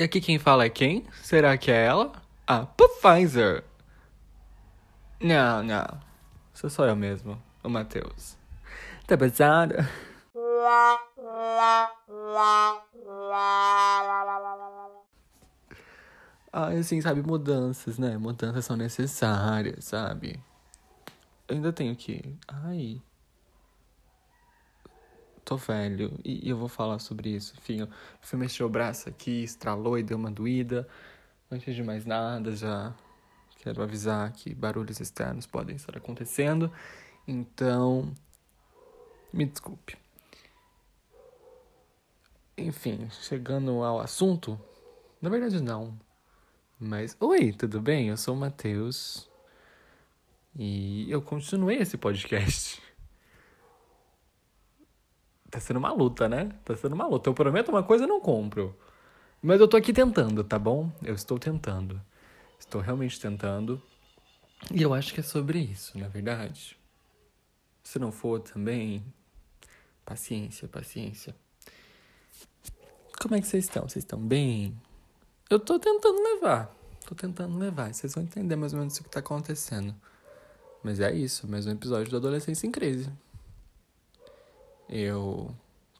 E aqui quem fala é quem? Será que é ela? A Pfizer. Não, não. Sou só eu mesmo, o Matheus. Tá pesada? Ah, assim, sabe, mudanças, né? Mudanças são necessárias, sabe? Eu ainda tenho que. Ai. Tô velho e eu vou falar sobre isso. Enfim, eu fui mexer o braço aqui, estralou e deu uma doída. Antes de mais nada, já quero avisar que barulhos externos podem estar acontecendo. Então, me desculpe. Enfim, chegando ao assunto, na verdade não. Mas, oi, tudo bem? Eu sou o Matheus. E eu continuei esse podcast. Tá sendo uma luta, né? Tá sendo uma luta. Eu prometo uma coisa e não compro. Mas eu tô aqui tentando, tá bom? Eu estou tentando. Estou realmente tentando. E eu acho que é sobre isso, na é verdade. Se não for também, paciência, paciência. Como é que vocês estão? Vocês estão bem? Eu tô tentando levar. Tô tentando levar. Vocês vão entender mais ou menos o que tá acontecendo. Mas é isso, mais um episódio do Adolescência em Crise. Eu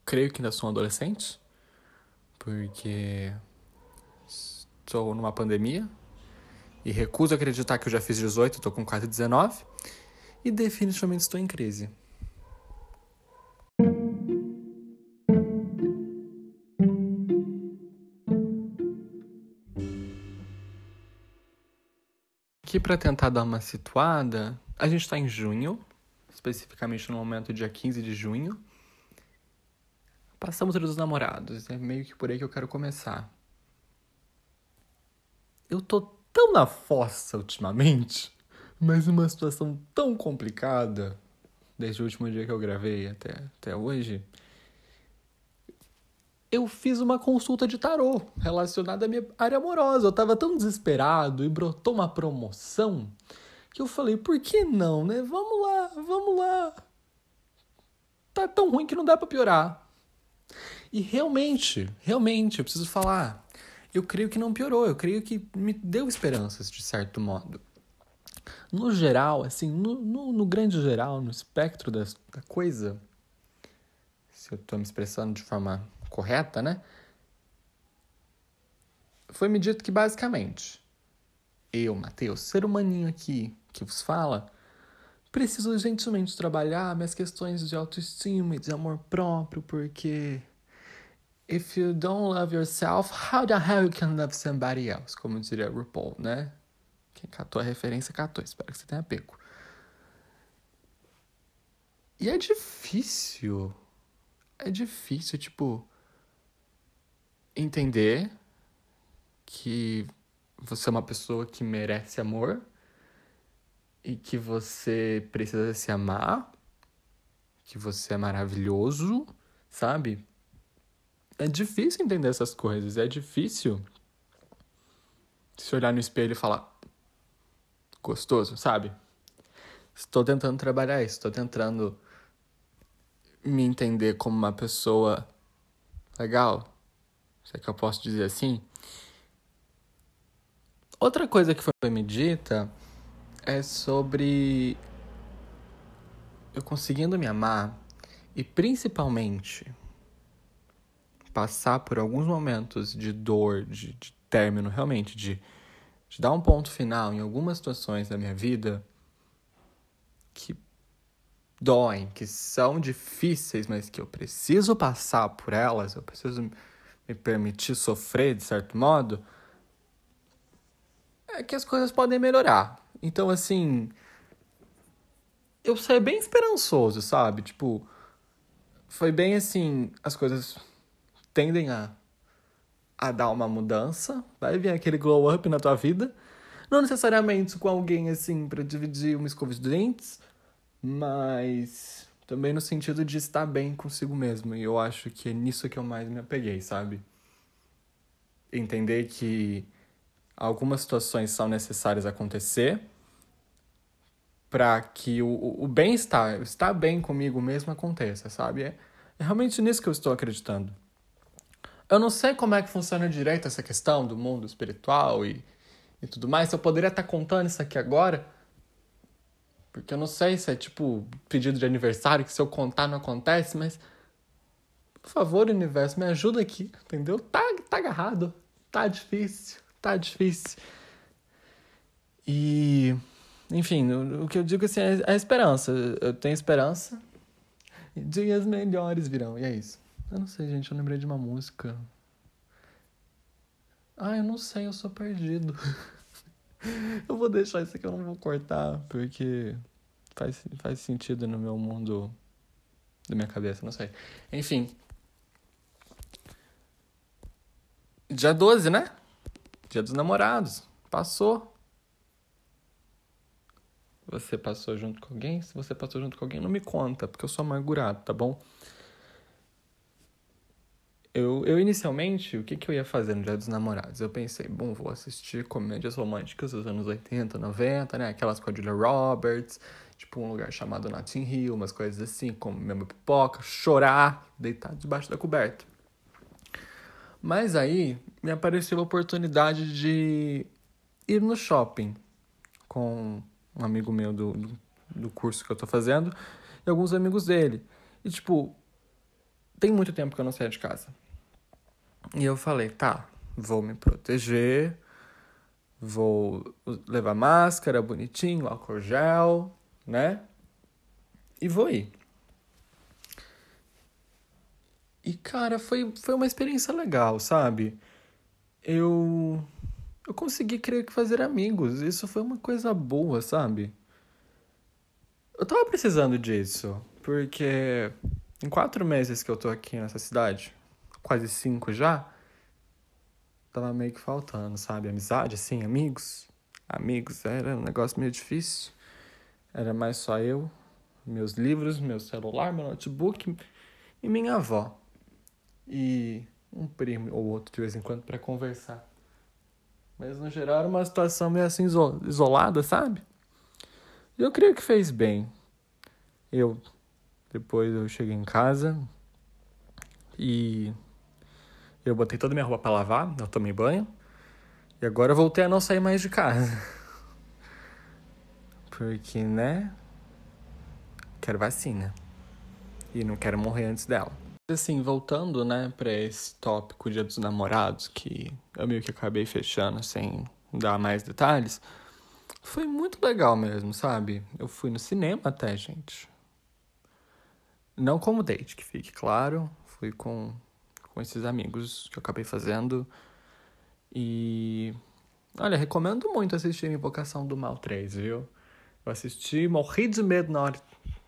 creio que ainda sou um adolescente, porque estou numa pandemia e recuso acreditar que eu já fiz 18, estou com quase 19 e definitivamente estou em crise. Aqui para tentar dar uma situada, a gente está em junho, especificamente no momento dia 15 de junho. Passamos dos namorados, é meio que por aí que eu quero começar. Eu tô tão na fossa ultimamente, mas uma situação tão complicada, desde o último dia que eu gravei até, até hoje, eu fiz uma consulta de tarô relacionada à minha área amorosa. Eu tava tão desesperado e brotou uma promoção que eu falei, por que não, né? Vamos lá, vamos lá. Tá tão ruim que não dá para piorar. E realmente, realmente, eu preciso falar. Eu creio que não piorou, eu creio que me deu esperanças, de certo modo. No geral, assim, no, no, no grande geral, no espectro da, da coisa, se eu tô me expressando de forma correta, né? Foi me dito que basicamente eu, Matheus, ser humaninho aqui que vos fala, preciso gentilmente trabalhar minhas questões de autoestima e de amor próprio, porque if you don't love yourself, how the hell you can love somebody else? Como diria RuPaul, né? Quem catou a referência, catou. Espero que você tenha pego. E é difícil. É difícil, tipo, entender que você é uma pessoa que merece amor e que você precisa se amar, que você é maravilhoso, sabe? É difícil entender essas coisas, é difícil se olhar no espelho e falar gostoso, sabe? Estou tentando trabalhar isso, estou tentando me entender como uma pessoa legal, se é que eu posso dizer assim. Outra coisa que foi me dita é sobre eu conseguindo me amar e principalmente passar por alguns momentos de dor, de, de término, realmente, de, de dar um ponto final em algumas situações da minha vida que doem, que são difíceis, mas que eu preciso passar por elas, eu preciso me permitir sofrer de certo modo, é que as coisas podem melhorar. Então, assim, eu saí bem esperançoso, sabe? Tipo, foi bem assim, as coisas tendem a, a dar uma mudança, vai vir aquele glow up na tua vida. Não necessariamente com alguém assim para dividir uma escova de dentes, mas também no sentido de estar bem consigo mesmo. E eu acho que é nisso que eu mais me apeguei, sabe? Entender que algumas situações são necessárias acontecer para que o, o bem-estar, estar bem comigo mesmo aconteça, sabe? É, é realmente nisso que eu estou acreditando. Eu não sei como é que funciona direito essa questão do mundo espiritual e, e tudo mais. Eu poderia estar contando isso aqui agora. Porque eu não sei se é tipo pedido de aniversário que se eu contar não acontece, mas. Por favor, universo, me ajuda aqui, entendeu? Tá, tá agarrado. Tá difícil. Tá difícil. E. Enfim, o, o que eu digo assim é a esperança. Eu tenho esperança. Dias melhores virão. E é isso. Eu não sei, gente, eu lembrei de uma música. Ah, eu não sei, eu sou perdido. eu vou deixar isso aqui, eu não vou cortar, porque faz, faz sentido no meu mundo, da minha cabeça, não sei. Enfim. Dia 12, né? Dia dos namorados. Passou. Você passou junto com alguém? Se você passou junto com alguém, não me conta, porque eu sou amargurado, tá bom? Eu, eu inicialmente, o que, que eu ia fazer no Dia dos Namorados? Eu pensei, bom, vou assistir comédias românticas dos anos 80, 90, né? Aquelas com a Julia Roberts, tipo um lugar chamado Notting Hill, umas coisas assim, como mesmo pipoca, chorar, deitar debaixo da coberta. Mas aí me apareceu a oportunidade de ir no shopping com um amigo meu do, do, do curso que eu tô fazendo e alguns amigos dele. E tipo, tem muito tempo que eu não saio de casa. E eu falei, tá, vou me proteger, vou levar máscara bonitinho, álcool gel, né? E vou ir. E, cara, foi, foi uma experiência legal, sabe? Eu. Eu consegui, creio que, fazer amigos. Isso foi uma coisa boa, sabe? Eu tava precisando disso, porque em quatro meses que eu tô aqui nessa cidade, quase cinco já, tava meio que faltando, sabe? Amizade, assim, amigos. Amigos, era um negócio meio difícil. Era mais só eu, meus livros, meu celular, meu notebook e minha avó. E um primo ou outro de vez em quando para conversar. Mas no geral era uma situação meio assim isolada, sabe? E eu creio que fez bem. Eu depois eu cheguei em casa e eu botei toda a minha roupa para lavar, eu tomei banho. E agora eu voltei a não sair mais de casa. Porque, né? Quero vacina. E não quero morrer antes dela. Assim, voltando, né, pra esse tópico Dia dos Namorados, que eu meio que acabei fechando sem dar mais detalhes, foi muito legal mesmo, sabe? Eu fui no cinema até, gente. Não como date, que fique claro. Fui com, com esses amigos que eu acabei fazendo. E. Olha, recomendo muito assistir Invocação do Mal 3, viu? Eu assisti, morri de medo na hora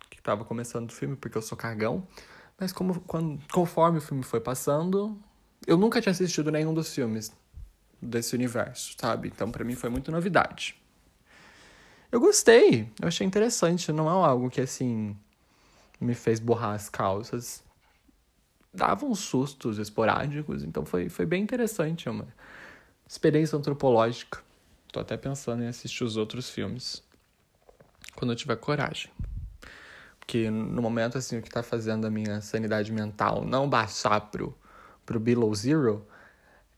que tava começando o filme, porque eu sou cagão. Mas como, quando, conforme o filme foi passando, eu nunca tinha assistido nenhum dos filmes desse universo, sabe? Então para mim foi muito novidade. Eu gostei, eu achei interessante, não é algo que assim me fez borrar as calças. Davam sustos esporádicos, então foi, foi bem interessante, é uma experiência antropológica. Tô até pensando em assistir os outros filmes quando eu tiver coragem. Porque no momento, assim, o que tá fazendo a minha sanidade mental não baixar pro, pro below zero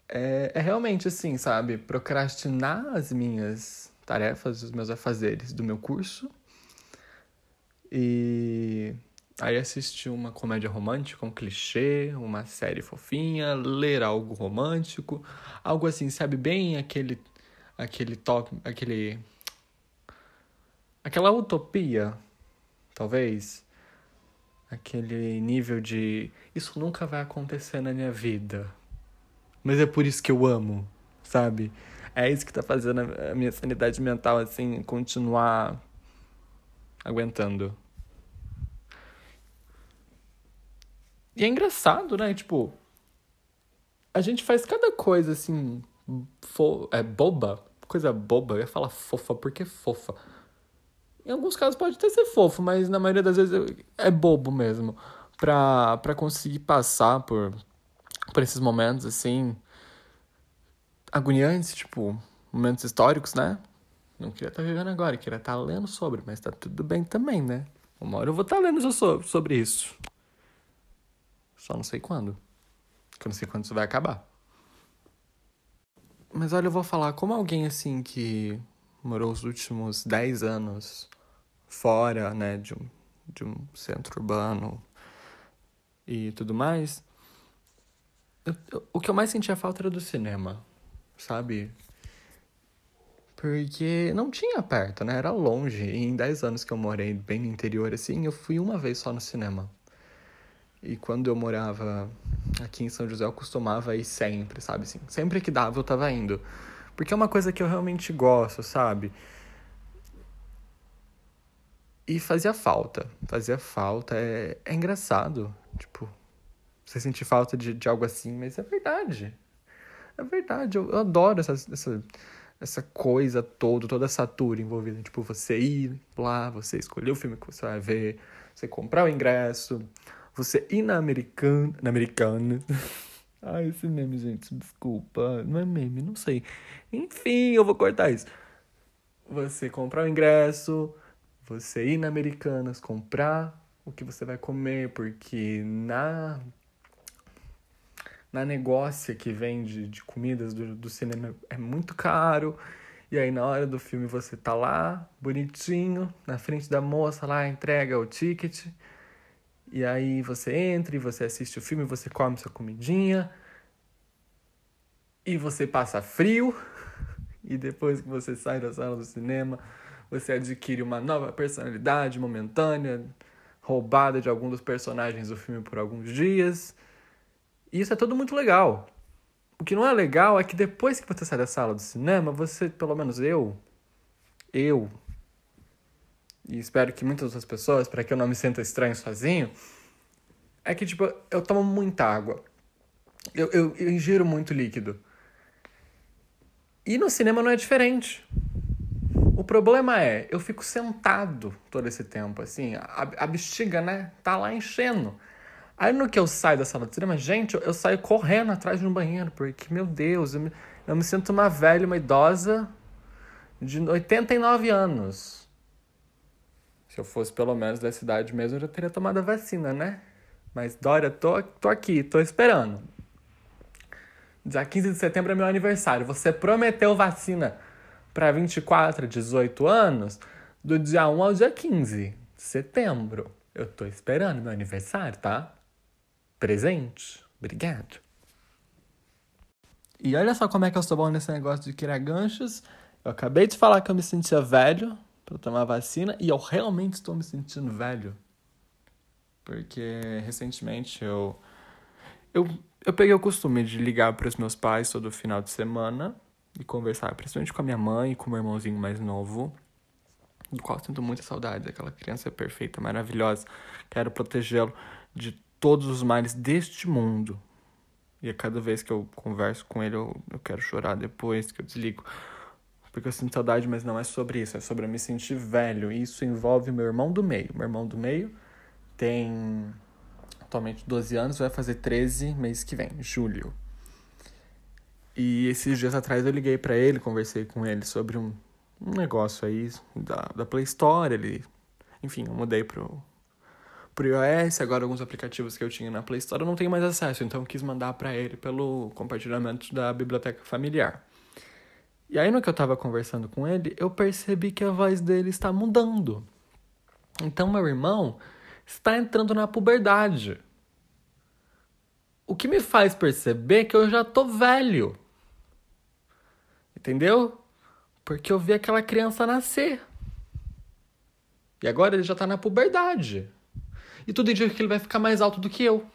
é, é realmente, assim, sabe? Procrastinar as minhas tarefas, os meus afazeres do meu curso e Aí assistir uma comédia romântica, um clichê, uma série fofinha, ler algo romântico, algo assim, sabe bem aquele aquele top, aquele aquela utopia, talvez, aquele nível de isso nunca vai acontecer na minha vida. Mas é por isso que eu amo, sabe? É isso que tá fazendo a minha sanidade mental assim continuar aguentando. E é engraçado, né? Tipo, a gente faz cada coisa assim, fo é boba, coisa boba. Eu ia falar fofa porque é fofa. Em alguns casos pode até ser fofo, mas na maioria das vezes é bobo mesmo. Pra, pra conseguir passar por, por esses momentos assim, agoniantes, tipo, momentos históricos, né? Não queria estar tá vivendo agora, queria estar tá lendo sobre, mas tá tudo bem também, né? Uma hora eu vou estar tá lendo sobre isso. Só não sei quando. Eu não sei quando isso vai acabar. Mas olha, eu vou falar como alguém assim que morou os últimos 10 anos fora, né, de um, de um centro urbano e tudo mais. Eu, eu, o que eu mais sentia falta era do cinema, sabe? Porque não tinha perto, né? Era longe. E em 10 anos que eu morei bem no interior, assim, eu fui uma vez só no cinema. E quando eu morava aqui em São José, eu costumava ir sempre, sabe? Assim, sempre que dava, eu tava indo. Porque é uma coisa que eu realmente gosto, sabe? E fazia falta. Fazia falta. É, é engraçado. Tipo, você sentir falta de, de algo assim, mas é verdade. É verdade. Eu, eu adoro essa, essa, essa coisa toda, toda essa tour envolvida. Tipo, você ir lá, você escolher o filme que você vai ver, você comprar o ingresso, você ir na Americana. Na Americana. Ai, esse meme, gente, desculpa. Não é meme, não sei. Enfim, eu vou cortar isso. Você comprar o ingresso, você ir na Americanas, comprar o que você vai comer, porque na na negócio que vende de comidas do, do cinema é muito caro. E aí na hora do filme você tá lá, bonitinho, na frente da moça lá, entrega o ticket. E aí você entra e você assiste o filme, você come sua comidinha. E você passa frio. E depois que você sai da sala do cinema, você adquire uma nova personalidade momentânea, roubada de algum dos personagens do filme por alguns dias. E isso é tudo muito legal. O que não é legal é que depois que você sai da sala do cinema, você, pelo menos eu, eu, e espero que muitas outras pessoas, para que eu não me sinta estranho sozinho, é que, tipo, eu tomo muita água. Eu, eu, eu ingiro muito líquido. E no cinema não é diferente. O problema é, eu fico sentado todo esse tempo, assim, a, a bexiga, né, tá lá enchendo. Aí no que eu saio da sala de cinema, gente, eu, eu saio correndo atrás de um banheiro, porque, meu Deus, eu me, eu me sinto uma velha, uma idosa de 89 anos. Se eu fosse pelo menos da cidade mesmo, eu já teria tomado a vacina, né? Mas, Dória, tô, tô aqui, tô esperando. Dia 15 de setembro é meu aniversário. Você prometeu vacina para 24 18 anos do dia 1 ao dia 15 de setembro. Eu tô esperando meu aniversário, tá? Presente. Obrigado. E olha só como é que eu estou bom nesse negócio de criar ganchos. Eu acabei de falar que eu me sentia velho para tomar vacina e eu realmente estou me sentindo velho. Porque recentemente eu eu, eu peguei o costume de ligar para os meus pais todo final de semana e conversar, principalmente com a minha mãe e com o meu irmãozinho mais novo, do qual sinto muita saudade. Aquela criança perfeita, maravilhosa. Quero protegê-lo de todos os males deste mundo. E a cada vez que eu converso com ele, eu, eu quero chorar depois que eu desligo. Porque eu sinto saudade, mas não é sobre isso. É sobre eu me sentir velho. E isso envolve meu irmão do meio. Meu irmão do meio tem atualmente 12 anos, vai fazer 13 mês que vem, julho. E esses dias atrás eu liguei para ele, conversei com ele sobre um, um negócio aí da, da Play Store. Ele, enfim, eu mudei pro, pro iOS, agora alguns aplicativos que eu tinha na Play Store eu não tenho mais acesso, então eu quis mandar para ele pelo compartilhamento da biblioteca familiar. E aí no que eu tava conversando com ele, eu percebi que a voz dele está mudando. Então meu irmão está entrando na puberdade. O que me faz perceber que eu já tô velho. Entendeu? Porque eu vi aquela criança nascer. E agora ele já tá na puberdade. E tudo indica que ele vai ficar mais alto do que eu.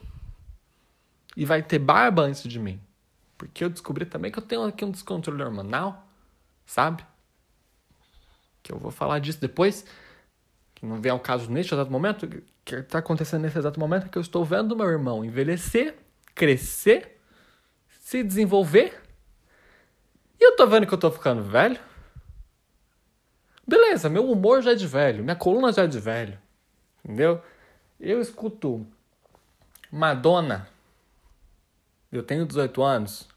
E vai ter barba antes de mim. Porque eu descobri também que eu tenho aqui um descontrole hormonal, sabe? Que eu vou falar disso depois. Que não vem ao caso neste exato momento. O que está acontecendo nesse exato momento é que eu estou vendo meu irmão envelhecer, crescer, se desenvolver e eu tô vendo que eu tô ficando velho. Beleza, meu humor já é de velho, minha coluna já é de velho. Entendeu? Eu escuto Madonna. Eu tenho 18 anos.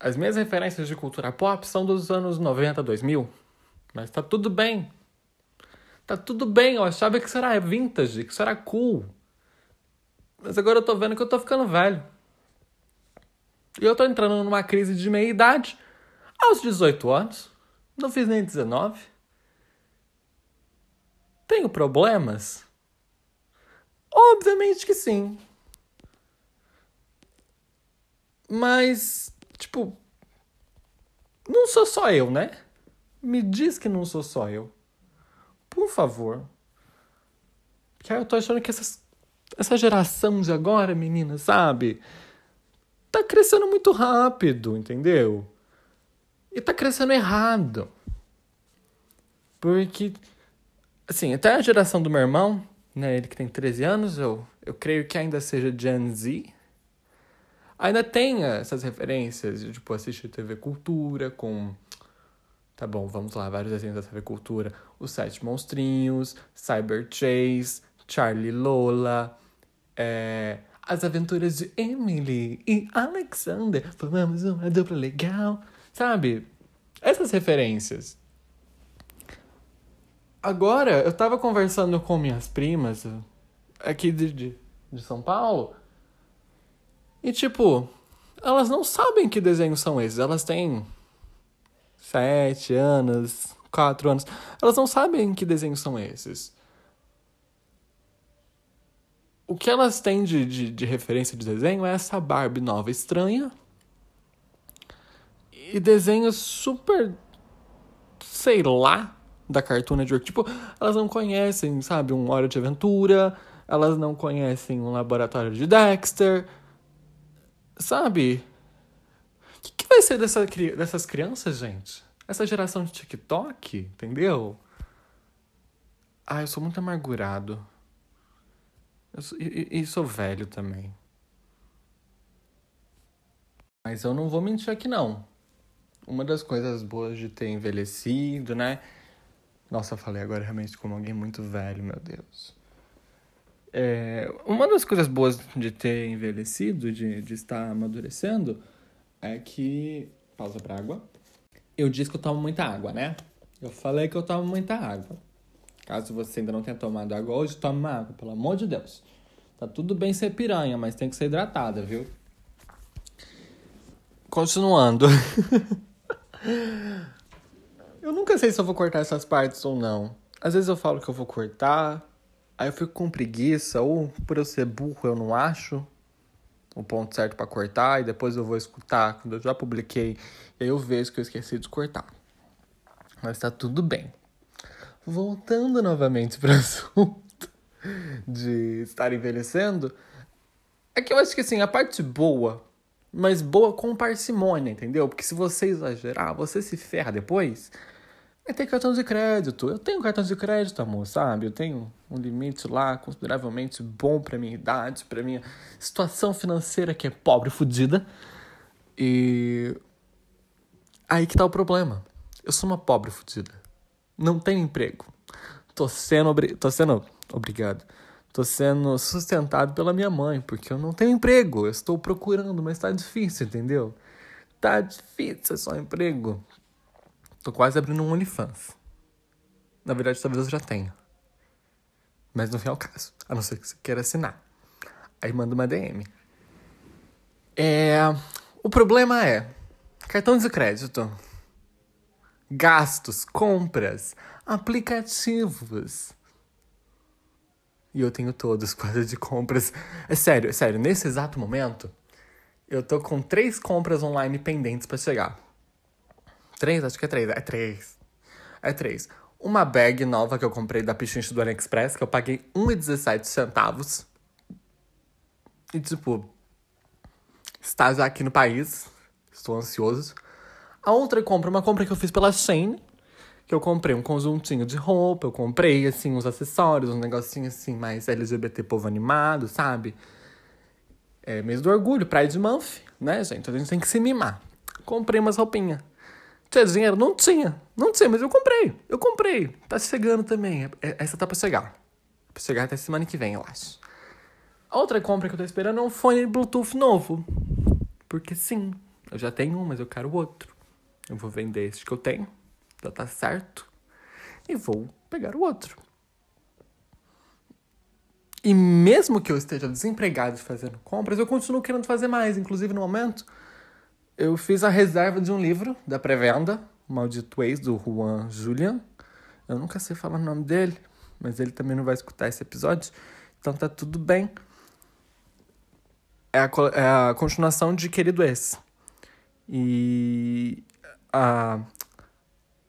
As minhas referências de cultura pop são dos anos 90, 2000. Mas tá tudo bem. Tá tudo bem, eu achava que isso era vintage, que isso era cool. Mas agora eu tô vendo que eu tô ficando velho. E eu tô entrando numa crise de meia-idade aos 18 anos. Não fiz nem 19. Tenho problemas? Obviamente que sim. Mas, tipo, não sou só eu, né? Me diz que não sou só eu. Por favor. Que eu tô achando que essas, essa geração de agora, menina, sabe? Tá crescendo muito rápido, entendeu? E tá crescendo errado. Porque, assim, até a geração do meu irmão, né? Ele que tem 13 anos, eu, eu creio que ainda seja Gen Z ainda tem essas referências de, tipo, assistir TV Cultura com... Tá bom, vamos lá, vários desenhos da TV Cultura. Os Sete Monstrinhos, Cyber Chase, Charlie Lola, é... As Aventuras de Emily e Alexander. Formamos uma dupla legal. Sabe? Essas referências. Agora, eu tava conversando com minhas primas aqui de, de, de São Paulo e tipo, elas não sabem que desenhos são esses. Elas têm sete anos, quatro anos. Elas não sabem que desenhos são esses. O que elas têm de, de, de referência de desenho é essa Barbie nova estranha. E desenhos super. sei lá. Da Cartoon Network. Tipo, elas não conhecem, sabe, um Hora de Aventura. Elas não conhecem um Laboratório de Dexter Sabe? O que, que vai ser dessa, dessas crianças, gente? Essa geração de TikTok, entendeu? Ah, eu sou muito amargurado. Sou, e, e sou velho também. Mas eu não vou mentir aqui, não. Uma das coisas boas de ter envelhecido, né? Nossa, eu falei agora realmente como alguém muito velho, meu Deus. É, uma das coisas boas de ter envelhecido, de, de estar amadurecendo, é que. Pausa pra água. Eu disse que eu tomo muita água, né? Eu falei que eu tomo muita água. Caso você ainda não tenha tomado água hoje, tome uma água, pelo amor de Deus. Tá tudo bem ser piranha, mas tem que ser hidratada, viu? Continuando. eu nunca sei se eu vou cortar essas partes ou não. Às vezes eu falo que eu vou cortar, Aí eu fico com preguiça, ou por eu ser burro eu não acho o ponto certo para cortar, e depois eu vou escutar quando eu já publiquei, e aí eu vejo que eu esqueci de cortar. Mas tá tudo bem. Voltando novamente para o assunto de estar envelhecendo, é que eu acho que assim, a parte boa, mas boa com parcimônia, entendeu? Porque se você exagerar, você se ferra depois é ter cartão de crédito. Eu tenho cartão de crédito, amor, sabe? Eu tenho um limite lá consideravelmente bom para minha idade, para minha situação financeira que é pobre fodida. E aí que tá o problema. Eu sou uma pobre fodida. Não tenho emprego. Tô sendo, obri... Tô sendo obrigado. Tô sendo sustentado pela minha mãe, porque eu não tenho emprego. Eu estou procurando, mas tá difícil, entendeu? Tá difícil só emprego. Tô quase abrindo um OnlyFans. Na verdade, talvez eu já tenha. Mas não vem ao caso. A não ser que você queira assinar. Aí manda uma DM. É... O problema é... Cartão de crédito. Gastos, compras, aplicativos. E eu tenho todos quase de compras. É sério, é sério. Nesse exato momento, eu tô com três compras online pendentes para chegar. Três? Acho que é três. É três. É três. Uma bag nova que eu comprei da Pichincha do AliExpress, que eu paguei 1,17 centavos. E, tipo, está já aqui no país. Estou ansioso. A outra compra, uma compra que eu fiz pela Shane, que eu comprei um conjuntinho de roupa, eu comprei, assim, uns acessórios, um negocinho, assim, mais LGBT povo animado, sabe? É mês do orgulho, Pride Month, né, gente? A gente tem que se mimar. Comprei umas roupinhas. Tinha dinheiro? Não tinha. Não tinha, mas eu comprei. Eu comprei. Tá chegando também. É, essa tá pra chegar. Pra chegar até semana que vem, eu acho. A outra compra que eu tô esperando é um fone Bluetooth novo. Porque sim, eu já tenho um, mas eu quero outro. Eu vou vender este que eu tenho. Já tá certo. E vou pegar o outro. E mesmo que eu esteja desempregado fazendo compras, eu continuo querendo fazer mais. Inclusive, no momento, eu fiz a reserva de um livro da pré-venda, Maldito Ex, do Juan Julian. Eu nunca sei falar o nome dele, mas ele também não vai escutar esse episódio, então tá tudo bem. É a, é a continuação de Querido Ex. E a,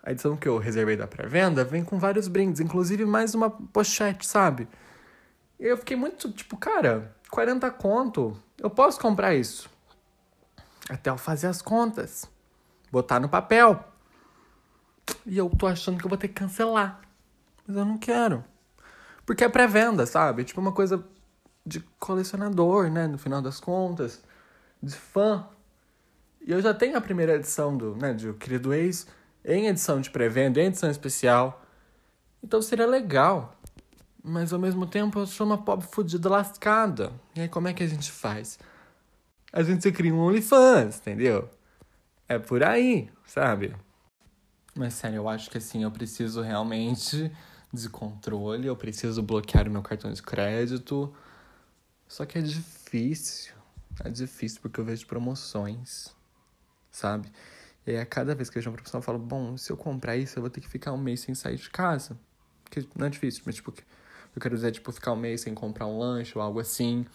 a edição que eu reservei da pré-venda vem com vários brindes, inclusive mais uma pochete, sabe? Eu fiquei muito tipo, cara, 40 conto, eu posso comprar isso. Até eu fazer as contas, botar no papel. E eu tô achando que eu vou ter que cancelar. Mas eu não quero. Porque é pré-venda, sabe? Tipo uma coisa de colecionador, né? No final das contas. De fã. E eu já tenho a primeira edição do, né, de O Querido Ex em edição de pré-venda, em edição especial. Então seria legal. Mas ao mesmo tempo eu sou uma pobre fodida lascada. E aí como é que a gente faz? A gente cria um OnlyFans, entendeu? É por aí, sabe? Mas sério, eu acho que assim, eu preciso realmente de controle, eu preciso bloquear o meu cartão de crédito. Só que é difícil. É difícil porque eu vejo promoções sabe? E aí, a cada vez que eu vejo uma promoção, eu falo, bom, se eu comprar isso, eu vou ter que ficar um mês sem sair de casa. Que não é difícil, mas, tipo, eu quero dizer, tipo, ficar um mês sem comprar um lanche ou algo assim.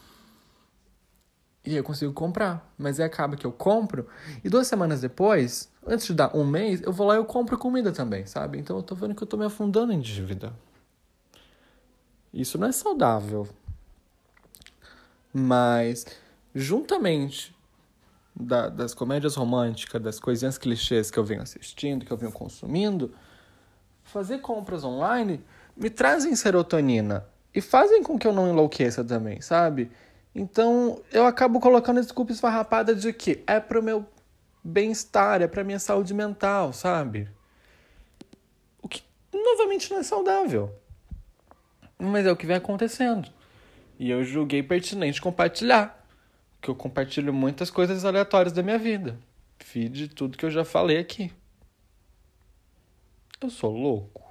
E eu consigo comprar. Mas aí acaba que eu compro, e duas semanas depois, antes de dar um mês, eu vou lá e eu compro comida também, sabe? Então eu tô vendo que eu tô me afundando em dívida. Isso não é saudável. Mas, juntamente da, das comédias românticas, das coisinhas clichês que eu venho assistindo, que eu venho consumindo, fazer compras online me trazem serotonina e fazem com que eu não enlouqueça também, sabe? Então eu acabo colocando desculpa esfarrapada de que é pro meu bem-estar, é pra minha saúde mental, sabe? O que novamente não é saudável. Mas é o que vem acontecendo. E eu julguei pertinente compartilhar que eu compartilho muitas coisas aleatórias da minha vida. Feed tudo que eu já falei aqui. Eu sou louco?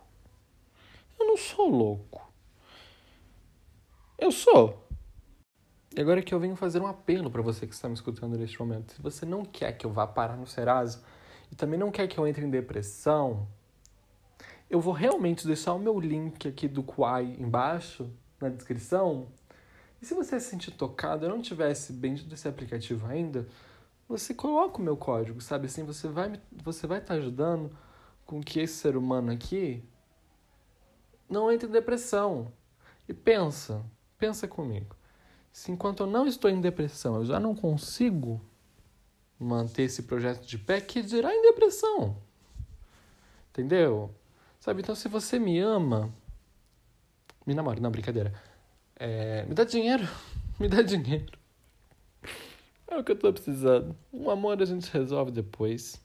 Eu não sou louco. Eu sou. E agora que eu venho fazer um apelo para você que está me escutando neste momento. Se você não quer que eu vá parar no Serasa e também não quer que eu entre em depressão, eu vou realmente deixar o meu link aqui do Quai embaixo na descrição e se você se sentir tocado e não tivesse bem desse aplicativo ainda, você coloca o meu código, sabe? Assim, você vai você vai estar tá ajudando com que esse ser humano aqui não entre em depressão. E pensa, pensa comigo. Se enquanto eu não estou em depressão, eu já não consigo manter esse projeto de pé, que dirá em depressão? Entendeu? Sabe? Então, se você me ama, me namora, não, brincadeira. É, me dá dinheiro, me dá dinheiro. É o que eu tô precisando. Um amor a gente resolve depois.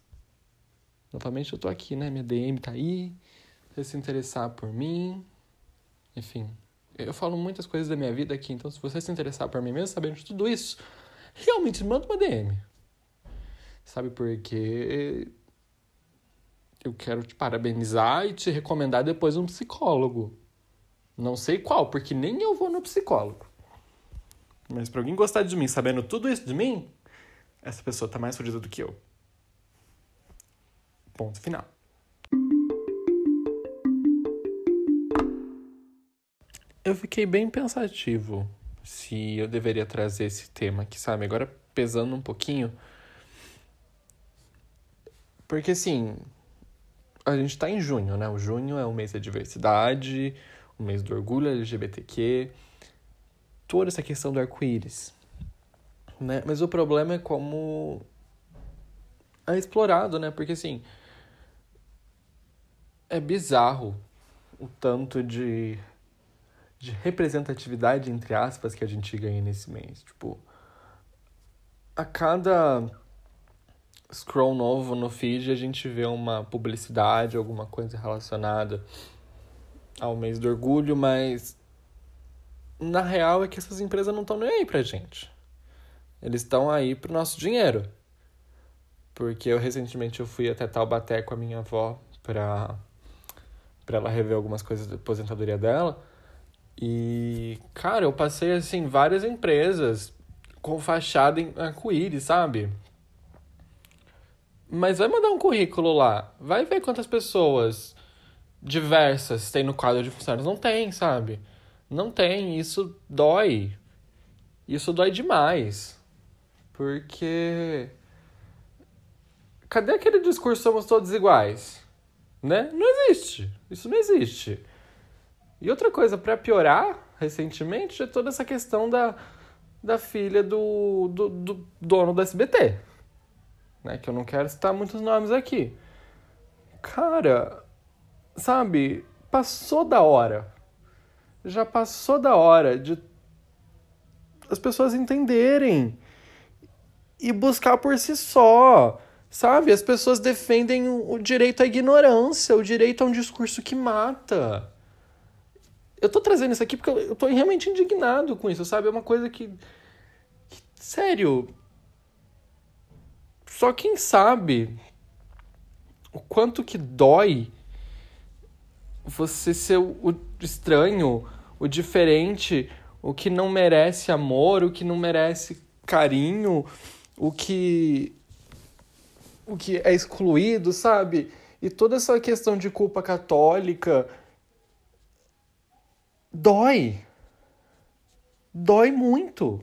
Novamente eu tô aqui, né? Minha DM tá aí. Se se interessar por mim. Enfim. Eu falo muitas coisas da minha vida aqui, então se você se interessar por mim mesmo, sabendo de tudo isso, realmente manda uma DM. Sabe por quê? Eu quero te parabenizar e te recomendar depois um psicólogo. Não sei qual, porque nem eu vou no psicólogo. Mas para alguém gostar de mim, sabendo tudo isso de mim, essa pessoa tá mais fodida do que eu. Ponto final. Eu fiquei bem pensativo se eu deveria trazer esse tema aqui, sabe? Agora pesando um pouquinho. Porque assim, a gente tá em junho, né? O junho é o mês da diversidade, o mês do orgulho LGBTQ, toda essa questão do arco-íris. Né? Mas o problema é como é explorado, né? Porque assim, é bizarro o tanto de, de representatividade, entre aspas, que a gente ganha nesse mês. Tipo, a cada scroll novo no feed a gente vê uma publicidade, alguma coisa relacionada ao mês do orgulho, mas na real é que essas empresas não estão nem aí pra gente. Eles estão aí pro nosso dinheiro. Porque eu recentemente eu fui até Taubaté com a minha avó pra, pra ela rever algumas coisas da aposentadoria dela. E, cara, eu passei assim várias empresas com fachada em arco-íris, sabe? Mas vai mandar um currículo lá. Vai ver quantas pessoas diversas tem no quadro de funcionários. Não tem, sabe? Não tem. Isso dói. Isso dói demais. Porque. Cadê aquele discurso somos todos iguais? Né? Não existe. Isso não existe. E outra coisa, para piorar, recentemente, é toda essa questão da, da filha do, do, do dono do SBT. Né? Que eu não quero citar muitos nomes aqui. Cara, sabe, passou da hora. Já passou da hora de as pessoas entenderem e buscar por si só. Sabe? As pessoas defendem o direito à ignorância, o direito a um discurso que mata. Eu tô trazendo isso aqui porque eu tô realmente indignado com isso, sabe? É uma coisa que. que sério. Só quem sabe o quanto que dói você ser o estranho, o diferente, o que não merece amor, o que não merece carinho, o que o que é excluído, sabe? E toda essa questão de culpa católica dói. Dói muito.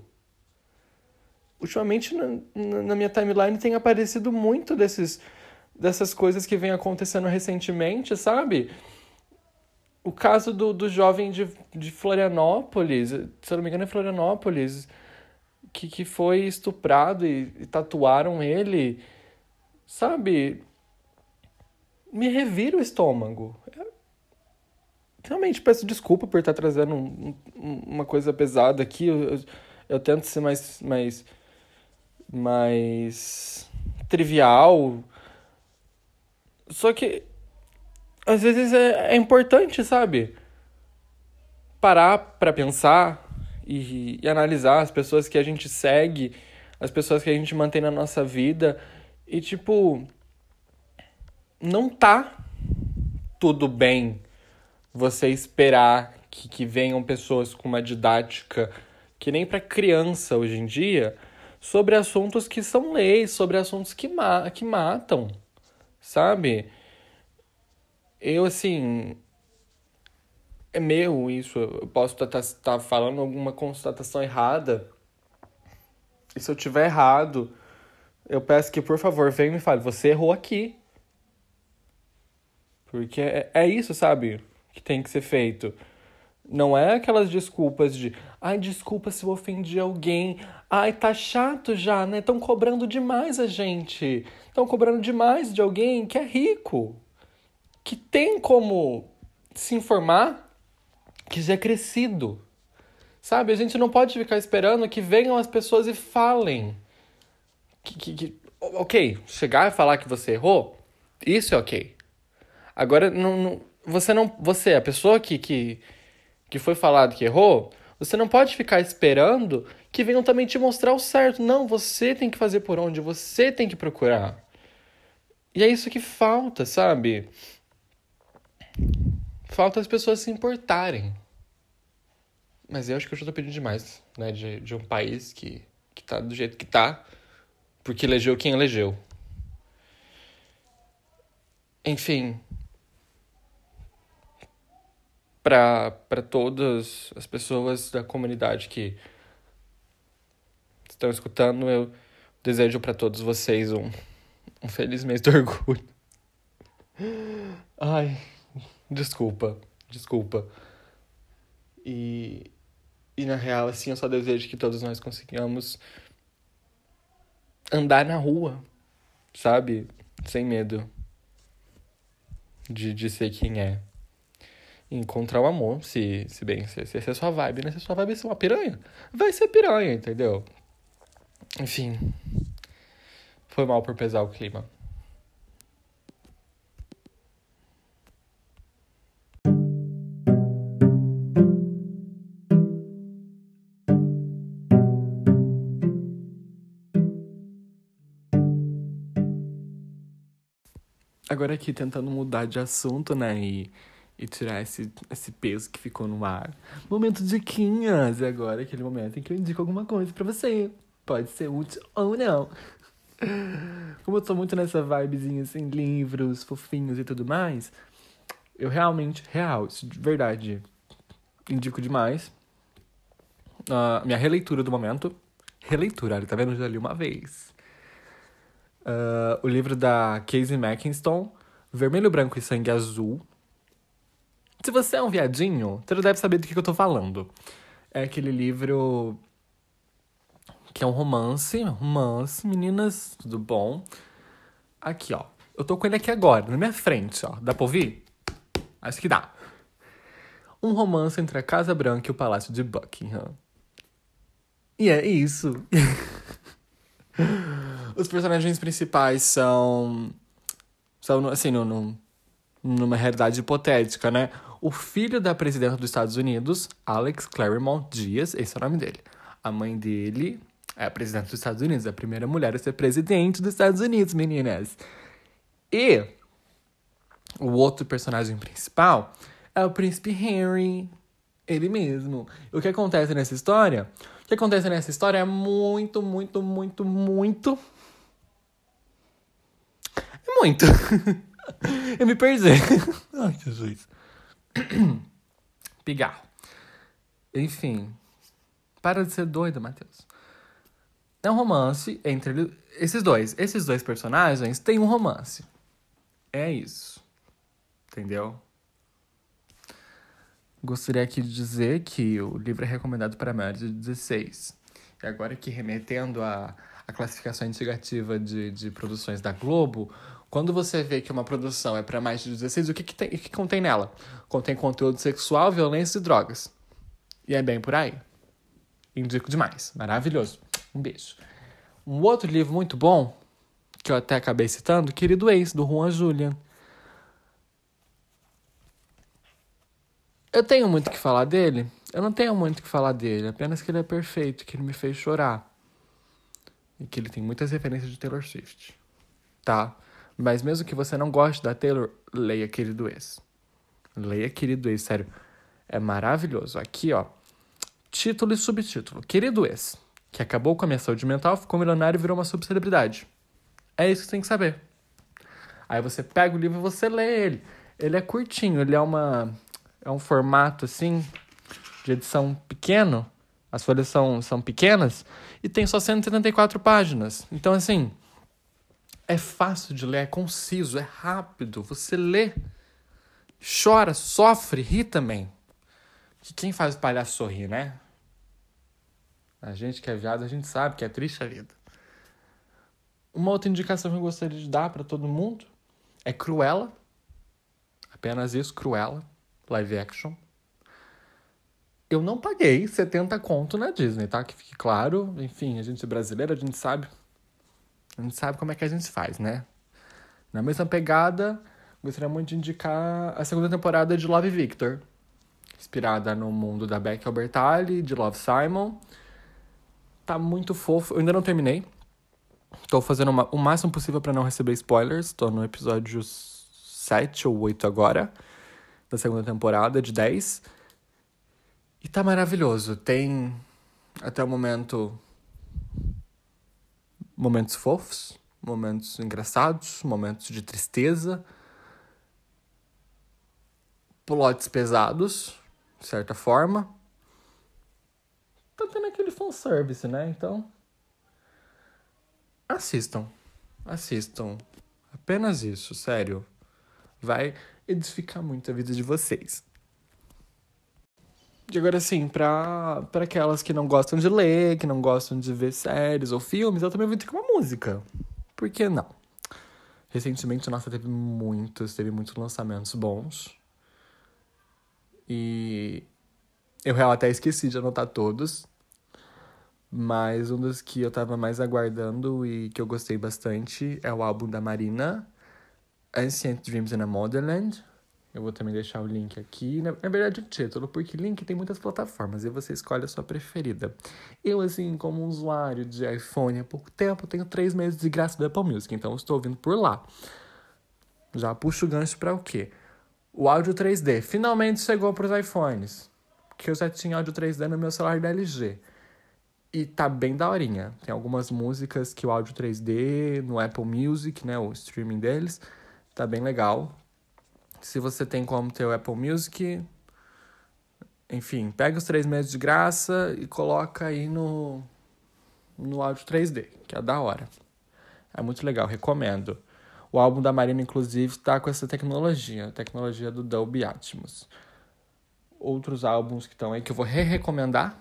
Ultimamente na, na minha timeline tem aparecido muito desses, dessas coisas que vem acontecendo recentemente, sabe? O caso do, do jovem de, de Florianópolis, se eu não me engano é Florianópolis, que, que foi estuprado e, e tatuaram ele sabe, me revira o estômago. Realmente peço desculpa por estar trazendo um, um, uma coisa pesada aqui. Eu, eu, eu, tento ser mais, mais, mais trivial. Só que às vezes é, é importante, sabe? Parar para pensar e, e analisar as pessoas que a gente segue, as pessoas que a gente mantém na nossa vida e tipo, não tá tudo bem você esperar que, que venham pessoas com uma didática que nem para criança hoje em dia sobre assuntos que são leis, sobre assuntos que, ma que matam, sabe? Eu, assim. É meu isso, eu posso estar tá, tá falando alguma constatação errada. E se eu tiver errado, eu peço que, por favor, venha e me fale, você errou aqui. Porque é, é isso, sabe? Que tem que ser feito. Não é aquelas desculpas de, ai, desculpa se eu ofendi alguém. Ai, tá chato já, né? Estão cobrando demais a gente. Estão cobrando demais de alguém que é rico. Que tem como se informar, que já é crescido. Sabe? A gente não pode ficar esperando que venham as pessoas e falem que, que, que, ok, chegar e falar que você errou, isso é ok. Agora, não, não, você não. Você, a pessoa que, que, que foi falado que errou, você não pode ficar esperando que venham também te mostrar o certo. Não, você tem que fazer por onde, você tem que procurar. E é isso que falta, sabe? Falta as pessoas se importarem. Mas eu acho que eu já tô pedindo demais, né? De, de um país que, que tá do jeito que tá porque elegeu quem elegeu. Enfim, para todas as pessoas da comunidade que estão escutando, eu desejo para todos vocês um, um feliz mês do orgulho. Ai, desculpa, desculpa. E, e na real, assim, eu só desejo que todos nós consigamos andar na rua, sabe? Sem medo de, de ser quem é. Encontrar o amor, se, se bem, se, se essa é a sua vibe, né? Se a sua vibe é ser uma piranha, vai ser piranha, entendeu? Enfim. Foi mal por pesar o clima. agora aqui tentando mudar de assunto, né? E, e tirar esse, esse peso que ficou no ar. Momento de quinhas! E agora aquele momento em que eu indico alguma coisa para você. Pode ser útil ou não. Como eu tô muito nessa vibezinha, assim, livros, fofinhos e tudo mais, eu realmente, real, isso de verdade, indico demais. Uh, minha releitura do momento. Releitura, olha, tá vendo? Eu já li uma vez. Uh, o livro da Casey Mackinston, Vermelho, Branco e Sangue Azul. Se você é um viadinho, você deve saber do que, que eu tô falando. É aquele livro que é um romance, romance, meninas, tudo bom? Aqui, ó. Eu tô com ele aqui agora, na minha frente, ó. Dá pra ouvir? Acho que dá. Um romance entre a Casa Branca e o Palácio de Buckingham. E é isso. Os personagens principais são. São, assim, no, numa realidade hipotética, né? O filho da presidenta dos Estados Unidos, Alex Claremont Dias, esse é o nome dele. A mãe dele é a presidente dos Estados Unidos, a primeira mulher a ser presidente dos Estados Unidos, meninas. E o outro personagem principal é o príncipe Henry, ele mesmo. O que acontece nessa história? O que acontece nessa história é muito, muito, muito, muito. É muito. Eu me perdi. Ai, Jesus. Pigarro. Enfim. Para de ser doido, Matheus. É um romance entre esses dois. Esses dois personagens têm um romance. É isso. Entendeu? Gostaria aqui de dizer que o livro é recomendado para maiores de 16. E agora que remetendo à, classificação indicativa de, de produções da Globo, quando você vê que uma produção é para mais de 16, o que, que, tem, o que contém nela? Contém conteúdo sexual, violência e drogas. E é bem por aí. Indico demais. Maravilhoso. Um beijo. Um outro livro muito bom, que eu até acabei citando, Querido Ex, do Juan Julian. Eu tenho muito o que falar dele? Eu não tenho muito o que falar dele, apenas que ele é perfeito, que ele me fez chorar. E que ele tem muitas referências de Taylor Swift. Tá? Mas mesmo que você não goste da Taylor, leia Querido Ex. Leia Querido Ex, sério. É maravilhoso. Aqui, ó. Título e subtítulo. Querido Ex que acabou com a minha saúde mental, ficou milionário e virou uma subcelebridade. É isso que você tem que saber. Aí você pega o livro e você lê ele. Ele é curtinho, ele é uma é um formato assim de edição pequeno. As folhas são, são pequenas e tem só 174 páginas. Então assim, é fácil de ler, é conciso, é rápido. Você lê, chora, sofre, ri também. Que quem faz o palhaço sorrir, né? A gente que é viado, a gente sabe que é triste a vida. Uma outra indicação que eu gostaria de dar para todo mundo é Cruella. Apenas isso, Cruella, live action. Eu não paguei 70 conto na Disney, tá? Que fique claro. Enfim, a gente é brasileira, a gente sabe. A gente sabe como é que a gente faz, né? Na mesma pegada, gostaria muito de indicar a segunda temporada de Love Victor. Inspirada no mundo da Becky Albertalli, de Love Simon tá muito fofo. Eu ainda não terminei. Tô fazendo uma, o máximo possível para não receber spoilers. Tô no episódio 7 ou 8 agora, da segunda temporada, de 10. E tá maravilhoso. Tem, até o momento, momentos fofos, momentos engraçados, momentos de tristeza, plots pesados, de certa forma tá tendo aquele fanservice, né? Então. Assistam. Assistam. Apenas isso, sério. Vai edificar muito a vida de vocês. Agora, assim, pra, pra aquelas que não gostam de ler, que não gostam de ver séries ou filmes, eu também vou ter uma música. Por que não? Recentemente, nossa, teve muitos, teve muitos lançamentos bons. E eu real até esqueci de anotar todos. Mas um dos que eu tava mais aguardando e que eu gostei bastante é o álbum da Marina, Ancient Dreams in a Motherland. Eu vou também deixar o link aqui. Na, verdade, o título, porque link tem muitas plataformas e você escolhe a sua preferida. Eu, assim, como usuário de iPhone há pouco tempo, tenho três meses de graça do Apple Music, então estou ouvindo por lá. Já puxo o gancho para o quê? O áudio 3D finalmente chegou para os iPhones. Que eu já tinha áudio 3D no meu celular da LG. E tá bem daorinha. Tem algumas músicas que o áudio 3D no Apple Music, né, o streaming deles, tá bem legal. Se você tem como ter o Apple Music, enfim, pega os três meses de graça e coloca aí no, no áudio 3D, que é da hora. É muito legal, recomendo. O álbum da Marina, inclusive, está com essa tecnologia, a tecnologia do Dolby Atmos. Outros álbuns que estão aí que eu vou re-recomendar.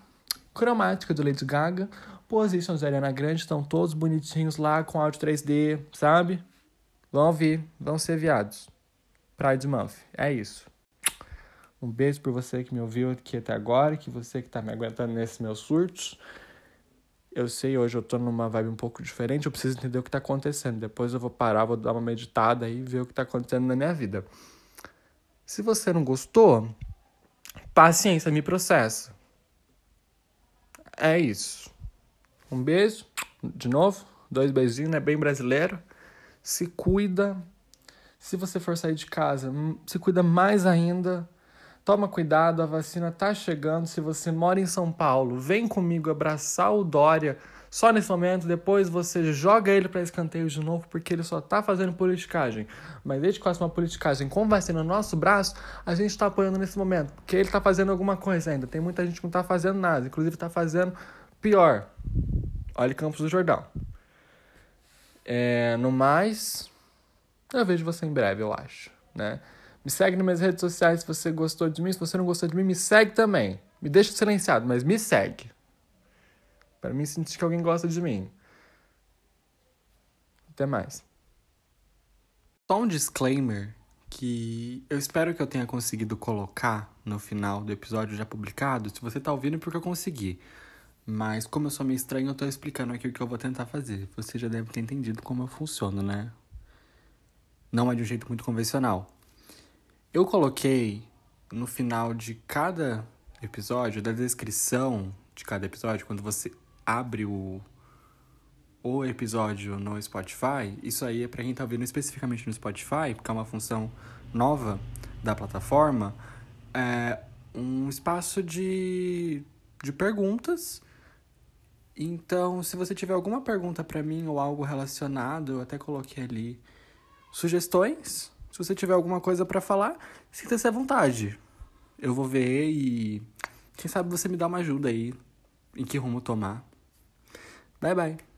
Cromática do Lady Gaga, Positions da Ariana Grande, estão todos bonitinhos lá com áudio 3D, sabe? Vão ouvir, vão ser viados. Pride Month, é isso. Um beijo por você que me ouviu aqui até agora, que você que tá me aguentando nesses meus surtos. Eu sei, hoje eu tô numa vibe um pouco diferente, eu preciso entender o que tá acontecendo. Depois eu vou parar, vou dar uma meditada e ver o que tá acontecendo na minha vida. Se você não gostou, paciência, me processa. É isso. Um beijo, de novo, dois beijinhos, né? Bem brasileiro. Se cuida. Se você for sair de casa, se cuida mais ainda Toma cuidado, a vacina tá chegando. Se você mora em São Paulo, vem comigo abraçar o Dória só nesse momento. Depois você joga ele para escanteio de novo, porque ele só tá fazendo politicagem. Mas desde que faça uma politicagem com vacina no nosso braço, a gente tá apoiando nesse momento, porque ele tá fazendo alguma coisa ainda. Tem muita gente que não tá fazendo nada, inclusive tá fazendo pior. Olha Campos do Jordão. É, no mais, eu vejo você em breve, eu acho, né? Me segue nas minhas redes sociais se você gostou de mim. Se você não gostou de mim, me segue também. Me deixa silenciado, mas me segue. Para mim sentir que alguém gosta de mim. Até mais. Só um disclaimer que eu espero que eu tenha conseguido colocar no final do episódio já publicado. Se você tá ouvindo, é porque eu consegui. Mas como eu sou meio estranho, eu tô explicando aqui o que eu vou tentar fazer. Você já deve ter entendido como eu funciono, né? Não é de um jeito muito convencional. Eu coloquei no final de cada episódio, da descrição de cada episódio, quando você abre o, o episódio no Spotify, isso aí é para quem tá vendo especificamente no Spotify, porque é uma função nova da plataforma, é um espaço de, de perguntas. Então, se você tiver alguma pergunta para mim ou algo relacionado, eu até coloquei ali sugestões se você tiver alguma coisa para falar, sinta-se à vontade. Eu vou ver e quem sabe você me dá uma ajuda aí em que rumo tomar. Bye bye.